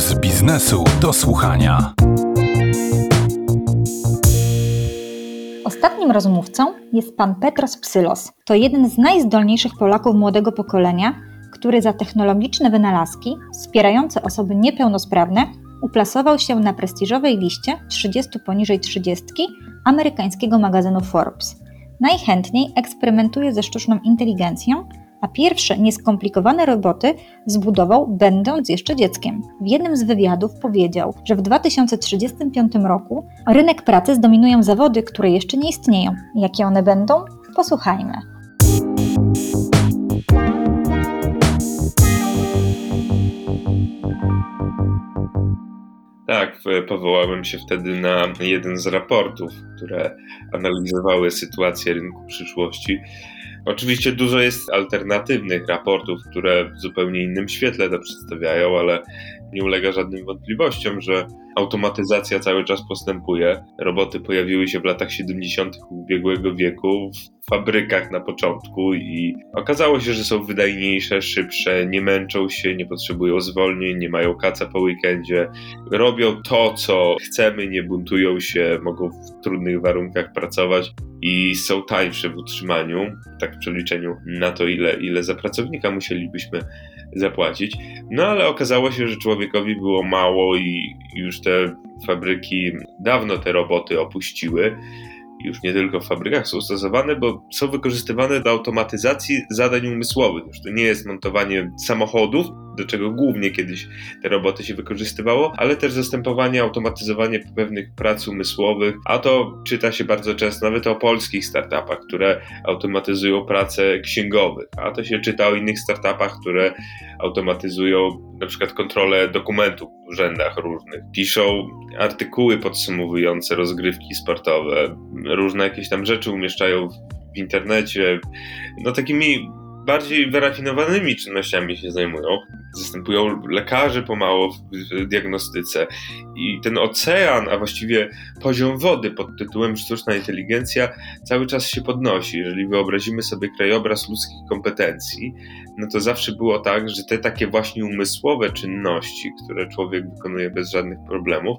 z biznesu do słuchania. Ostatnim rozmówcą jest pan Petros Psylos. To jeden z najzdolniejszych Polaków młodego pokolenia, który za technologiczne wynalazki wspierające osoby niepełnosprawne uplasował się na prestiżowej liście 30 poniżej 30 amerykańskiego magazynu Forbes. Najchętniej eksperymentuje ze sztuczną inteligencją, a pierwsze nieskomplikowane roboty zbudował będąc jeszcze dzieckiem. W jednym z wywiadów powiedział, że w 2035 roku rynek pracy zdominują zawody, które jeszcze nie istnieją. Jakie one będą? Posłuchajmy. Tak, powołałem się wtedy na jeden z raportów, które analizowały sytuację rynku przyszłości. Oczywiście dużo jest alternatywnych raportów, które w zupełnie innym świetle to przedstawiają, ale nie ulega żadnym wątpliwościom, że automatyzacja cały czas postępuje. Roboty pojawiły się w latach 70. ubiegłego wieku w fabrykach na początku i okazało się, że są wydajniejsze, szybsze, nie męczą się, nie potrzebują zwolnień, nie mają kaca po weekendzie, robią to, co chcemy, nie buntują się, mogą w trudnych warunkach pracować i są tańsze w utrzymaniu, tak w przeliczeniu na to, ile, ile za pracownika musielibyśmy zapłacić. No ale okazało się, że człowiekowi było mało i już te fabryki dawno te roboty opuściły. Już nie tylko w fabrykach są stosowane, bo są wykorzystywane do automatyzacji zadań umysłowych. Już to nie jest montowanie samochodów, do czego głównie kiedyś te roboty się wykorzystywało, ale też zastępowanie, automatyzowanie pewnych prac umysłowych, a to czyta się bardzo często nawet o polskich startupach, które automatyzują pracę księgowych, a to się czyta o innych startupach, które automatyzują na przykład kontrolę dokumentów w urzędach różnych, piszą artykuły podsumowujące rozgrywki sportowe, różne jakieś tam rzeczy umieszczają w internecie, no takimi bardziej wyrafinowanymi czynnościami się zajmują. Zastępują lekarzy pomału w diagnostyce. I ten ocean, a właściwie poziom wody pod tytułem sztuczna inteligencja cały czas się podnosi. Jeżeli wyobrazimy sobie krajobraz ludzkich kompetencji, no to zawsze było tak, że te takie właśnie umysłowe czynności, które człowiek wykonuje bez żadnych problemów,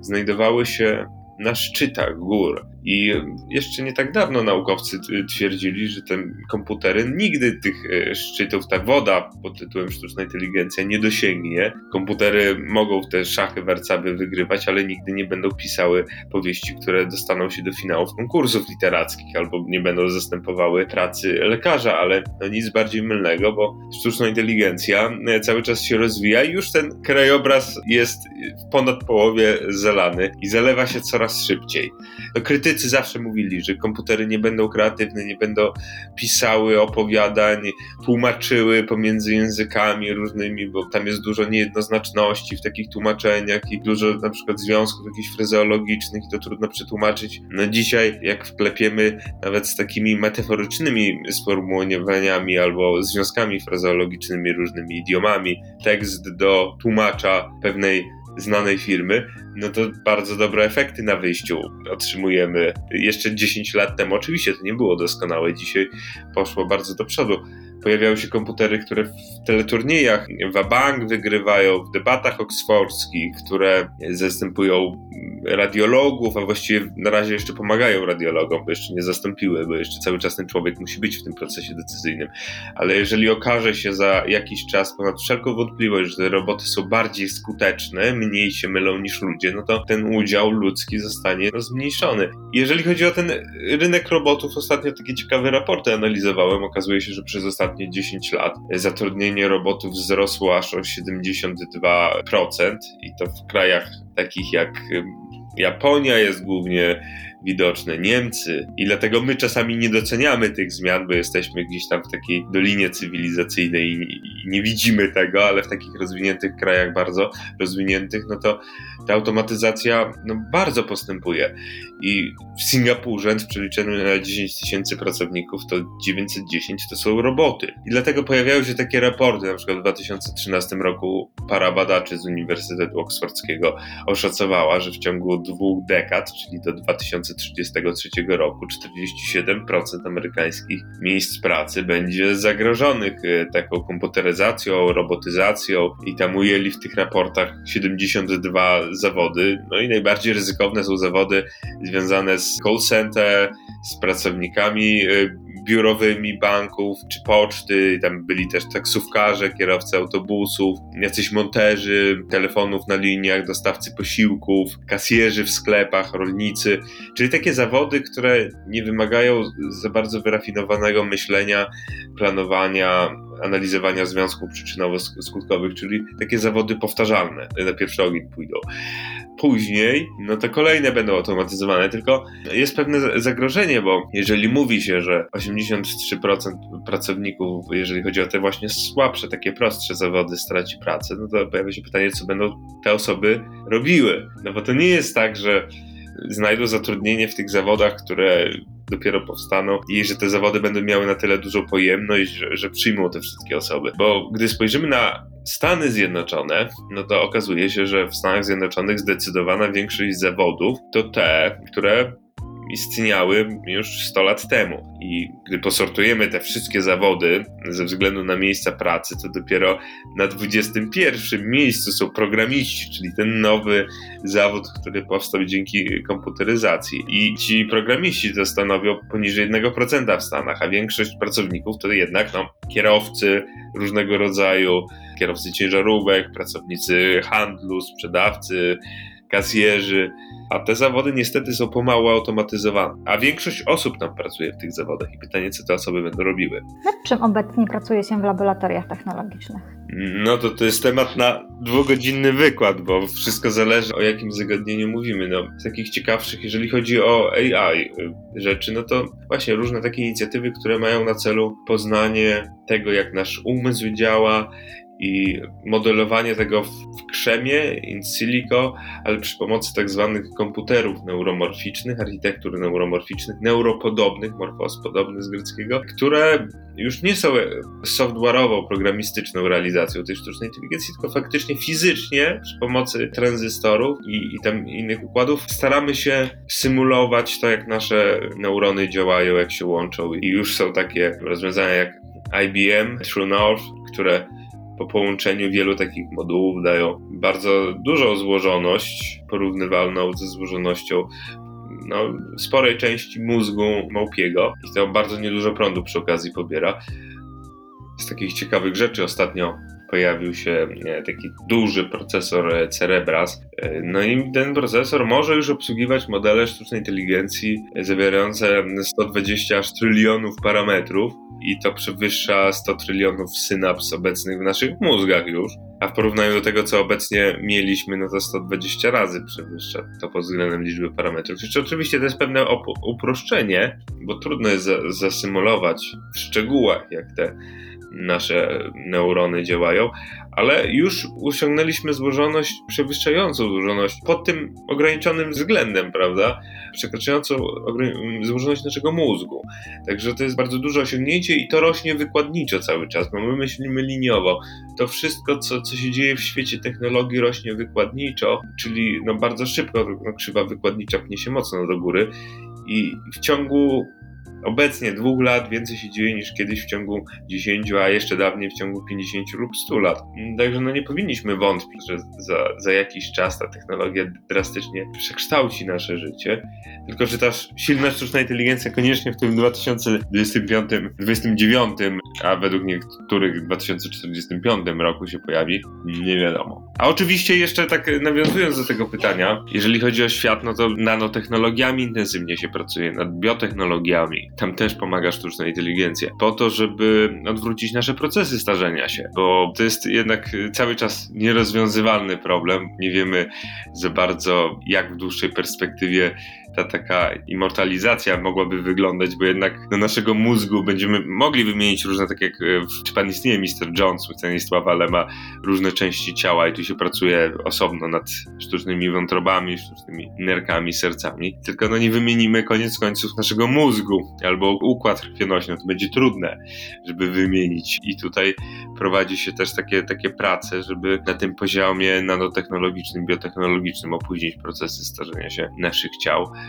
znajdowały się na szczytach gór. I jeszcze nie tak dawno naukowcy twierdzili, że te komputery nigdy tych e, szczytów, ta woda pod tytułem sztuczna inteligencja nie dosięgnie. Komputery mogą te szachy warcaby wygrywać, ale nigdy nie będą pisały powieści, które dostaną się do finałów konkursów literackich albo nie będą zastępowały pracy lekarza, ale no nic bardziej mylnego, bo sztuczna inteligencja e, cały czas się rozwija i już ten krajobraz jest w ponad połowie zalany i zalewa się coraz szybciej. No, krytycy zawsze mówili, że komputery nie będą kreatywne, nie będą pisały opowiadań, tłumaczyły pomiędzy językami różnymi, bo tam jest dużo niejednoznaczności w takich tłumaczeniach i dużo na przykład związków jakichś fryzologicznych i to trudno przetłumaczyć. No dzisiaj, jak wklepiemy nawet z takimi metaforycznymi sformułowaniami albo związkami frazeologicznymi, różnymi idiomami, tekst do tłumacza pewnej znanej firmy, no to bardzo dobre efekty na wyjściu otrzymujemy. Jeszcze 10 lat temu oczywiście to nie było doskonałe, dzisiaj poszło bardzo do przodu. Pojawiały się komputery, które w teleturniejach Wabank wygrywają, w debatach oksfordzkich, które zastępują radiologów, a właściwie na razie jeszcze pomagają radiologom, bo jeszcze nie zastąpiły, bo jeszcze cały czas ten człowiek musi być w tym procesie decyzyjnym. Ale jeżeli okaże się za jakiś czas ponad wszelką wątpliwość, że te roboty są bardziej skuteczne, mniej się mylą niż ludzie, no to ten udział ludzki zostanie zmniejszony. Jeżeli chodzi o ten rynek robotów, ostatnio takie ciekawe raporty analizowałem. Okazuje się, że przez ostatnie 10 lat zatrudnienie robotów wzrosło aż o 72% i to w krajach takich jak Japonia jest głównie widoczne, Niemcy. I dlatego my czasami nie doceniamy tych zmian, bo jesteśmy gdzieś tam w takiej dolinie cywilizacyjnej i, nie widzimy tego, ale w takich rozwiniętych krajach, bardzo rozwiniętych, no to ta automatyzacja no, bardzo postępuje. I w Singapurze w przeliczeniu na 10 tysięcy pracowników to 910 to są roboty. I dlatego pojawiają się takie raporty, na przykład w 2013 roku para badaczy z Uniwersytetu Oksfordzkiego oszacowała, że w ciągu dwóch dekad, czyli do 2000 2033 roku 47% amerykańskich miejsc pracy będzie zagrożonych e, taką komputeryzacją, robotyzacją i tam ujęli w tych raportach 72 zawody. No i najbardziej ryzykowne są zawody związane z call center, z pracownikami e, biurowymi banków czy poczty, tam byli też taksówkarze, kierowcy autobusów, jacyś monterzy telefonów na liniach, dostawcy posiłków, kasjerzy w sklepach, rolnicy, czyli takie zawody, które nie wymagają za bardzo wyrafinowanego myślenia, planowania, analizowania związków przyczynowo-skutkowych, czyli takie zawody powtarzalne na pierwszy ogień pójdą. Później, no to kolejne będą automatyzowane, tylko jest pewne zagrożenie, bo jeżeli mówi się, że 83% pracowników, jeżeli chodzi o te właśnie słabsze, takie prostsze zawody, straci pracę, no to pojawia się pytanie, co będą te osoby robiły. No bo to nie jest tak, że znajdą zatrudnienie w tych zawodach, które dopiero powstaną i że te zawody będą miały na tyle dużą pojemność, że, że przyjmą te wszystkie osoby. Bo gdy spojrzymy na Stany Zjednoczone, no to okazuje się, że w Stanach Zjednoczonych zdecydowana większość zawodów to te, które istniały już 100 lat temu. I gdy posortujemy te wszystkie zawody ze względu na miejsca pracy, to dopiero na 21 miejscu są programiści, czyli ten nowy zawód, który powstał dzięki komputeryzacji. I ci programiści to stanowią poniżej 1% w Stanach, a większość pracowników to jednak no, kierowcy różnego rodzaju, kierowcy ciężarówek, pracownicy handlu, sprzedawcy, kasjerzy, a te zawody niestety są pomału automatyzowane. A większość osób tam pracuje w tych zawodach i pytanie, co te osoby będą robiły. Nad czym obecnie pracuje się w laboratoriach technologicznych? No to to jest temat na dwugodzinny wykład, bo wszystko zależy o jakim zagadnieniu mówimy. No, z takich ciekawszych, jeżeli chodzi o AI y, rzeczy, no to właśnie różne takie inicjatywy, które mają na celu poznanie tego, jak nasz umysł działa, i modelowanie tego w krzemie, in silico, ale przy pomocy tak zwanych komputerów neuromorficznych, architektur neuromorficznych, neuropodobnych, morfos podobny z greckiego, które już nie są software'ową, programistyczną realizacją tej sztucznej inteligencji, tylko faktycznie fizycznie przy pomocy tranzystorów i, i tam innych układów staramy się symulować to, jak nasze neurony działają, jak się łączą. I już są takie rozwiązania jak IBM, True North, które po połączeniu wielu takich modułów dają bardzo dużą złożoność, porównywalną ze złożonością no, sporej części mózgu małpiego i to bardzo niedużo prądu przy okazji pobiera. Z takich ciekawych rzeczy ostatnio pojawił się taki duży procesor Cerebras. No i ten procesor może już obsługiwać modele sztucznej inteligencji zawierające 120 aż trylionów parametrów i to przewyższa 100 trylionów synaps obecnych w naszych mózgach już. A w porównaniu do tego, co obecnie mieliśmy, no to 120 razy przewyższa to pod względem liczby parametrów. Jeszcze oczywiście to jest pewne uproszczenie, bo trudno jest zasymulować w szczegółach, jak te nasze neurony działają, ale już osiągnęliśmy złożoność przewyższającą złożoność pod tym ograniczonym względem, prawda? Przekraczającą złożoność naszego mózgu. Także to jest bardzo duże osiągnięcie i to rośnie wykładniczo cały czas, bo my myślimy liniowo. To wszystko, co, co się dzieje w świecie technologii, rośnie wykładniczo, czyli no bardzo szybko no, krzywa wykładnicza pnie się mocno do góry i w ciągu Obecnie dwóch lat więcej się dzieje niż kiedyś w ciągu 10, a jeszcze dawniej w ciągu 50 lub 100 lat. Także no nie powinniśmy wątpić, że za, za jakiś czas ta technologia drastycznie przekształci nasze życie. Tylko, że ta silna sztuczna inteligencja koniecznie w tym 2025, 2029, a według niektórych w 2045 roku się pojawi, nie wiadomo. A oczywiście jeszcze tak nawiązując do tego pytania, jeżeli chodzi o świat, no to nanotechnologiami intensywnie się pracuje, nad biotechnologiami, tam też pomaga sztuczna inteligencja, po to, żeby odwrócić nasze procesy starzenia się, bo to jest jednak cały czas nierozwiązywalny problem. Nie wiemy za bardzo, jak w dłuższej perspektywie ta taka immortalizacja mogłaby wyglądać, bo jednak do naszego mózgu będziemy mogli wymienić różne, tak jak e, czy pan istnieje Mr. Jones, Stanisław, ale ma różne części ciała i tu się pracuje osobno nad sztucznymi wątrobami, sztucznymi nerkami, sercami, tylko no nie wymienimy koniec końców naszego mózgu albo układ krwionośny, to będzie trudne, żeby wymienić. I tutaj prowadzi się też takie, takie prace, żeby na tym poziomie nanotechnologicznym, biotechnologicznym opóźnić procesy starzenia się naszych ciał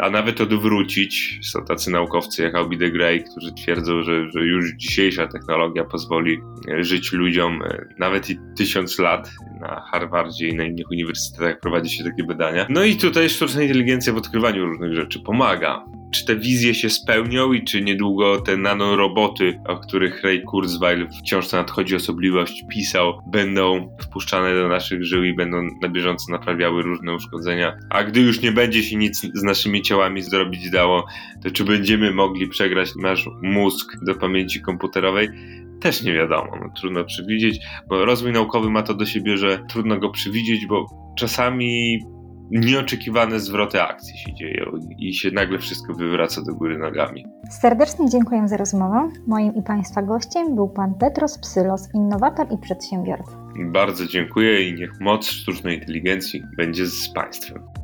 a nawet odwrócić. Są tacy naukowcy jak Albie de Grey, którzy twierdzą, że, że już dzisiejsza technologia pozwoli żyć ludziom nawet i tysiąc lat. Na Harvardzie i na innych uniwersytetach prowadzi się takie badania. No i tutaj sztuczna inteligencja w odkrywaniu różnych rzeczy pomaga czy te wizje się spełnią i czy niedługo te nanoroboty, o których Ray Kurzweil w książce Nadchodzi Osobliwość pisał, będą wpuszczane do naszych żył i będą na bieżąco naprawiały różne uszkodzenia. A gdy już nie będzie się nic z naszymi ciałami zrobić dało, to czy będziemy mogli przegrać nasz mózg do pamięci komputerowej? Też nie wiadomo, no, trudno przewidzieć, bo rozwój naukowy ma to do siebie, że trudno go przewidzieć, bo czasami nieoczekiwane zwroty akcji się dzieją i się nagle wszystko wywraca do góry nogami. Serdecznie dziękuję za rozmowę. Moim i Państwa gościem był Pan Petros Psylos, innowator i przedsiębiorca. Bardzo dziękuję i niech moc sztucznej inteligencji będzie z Państwem.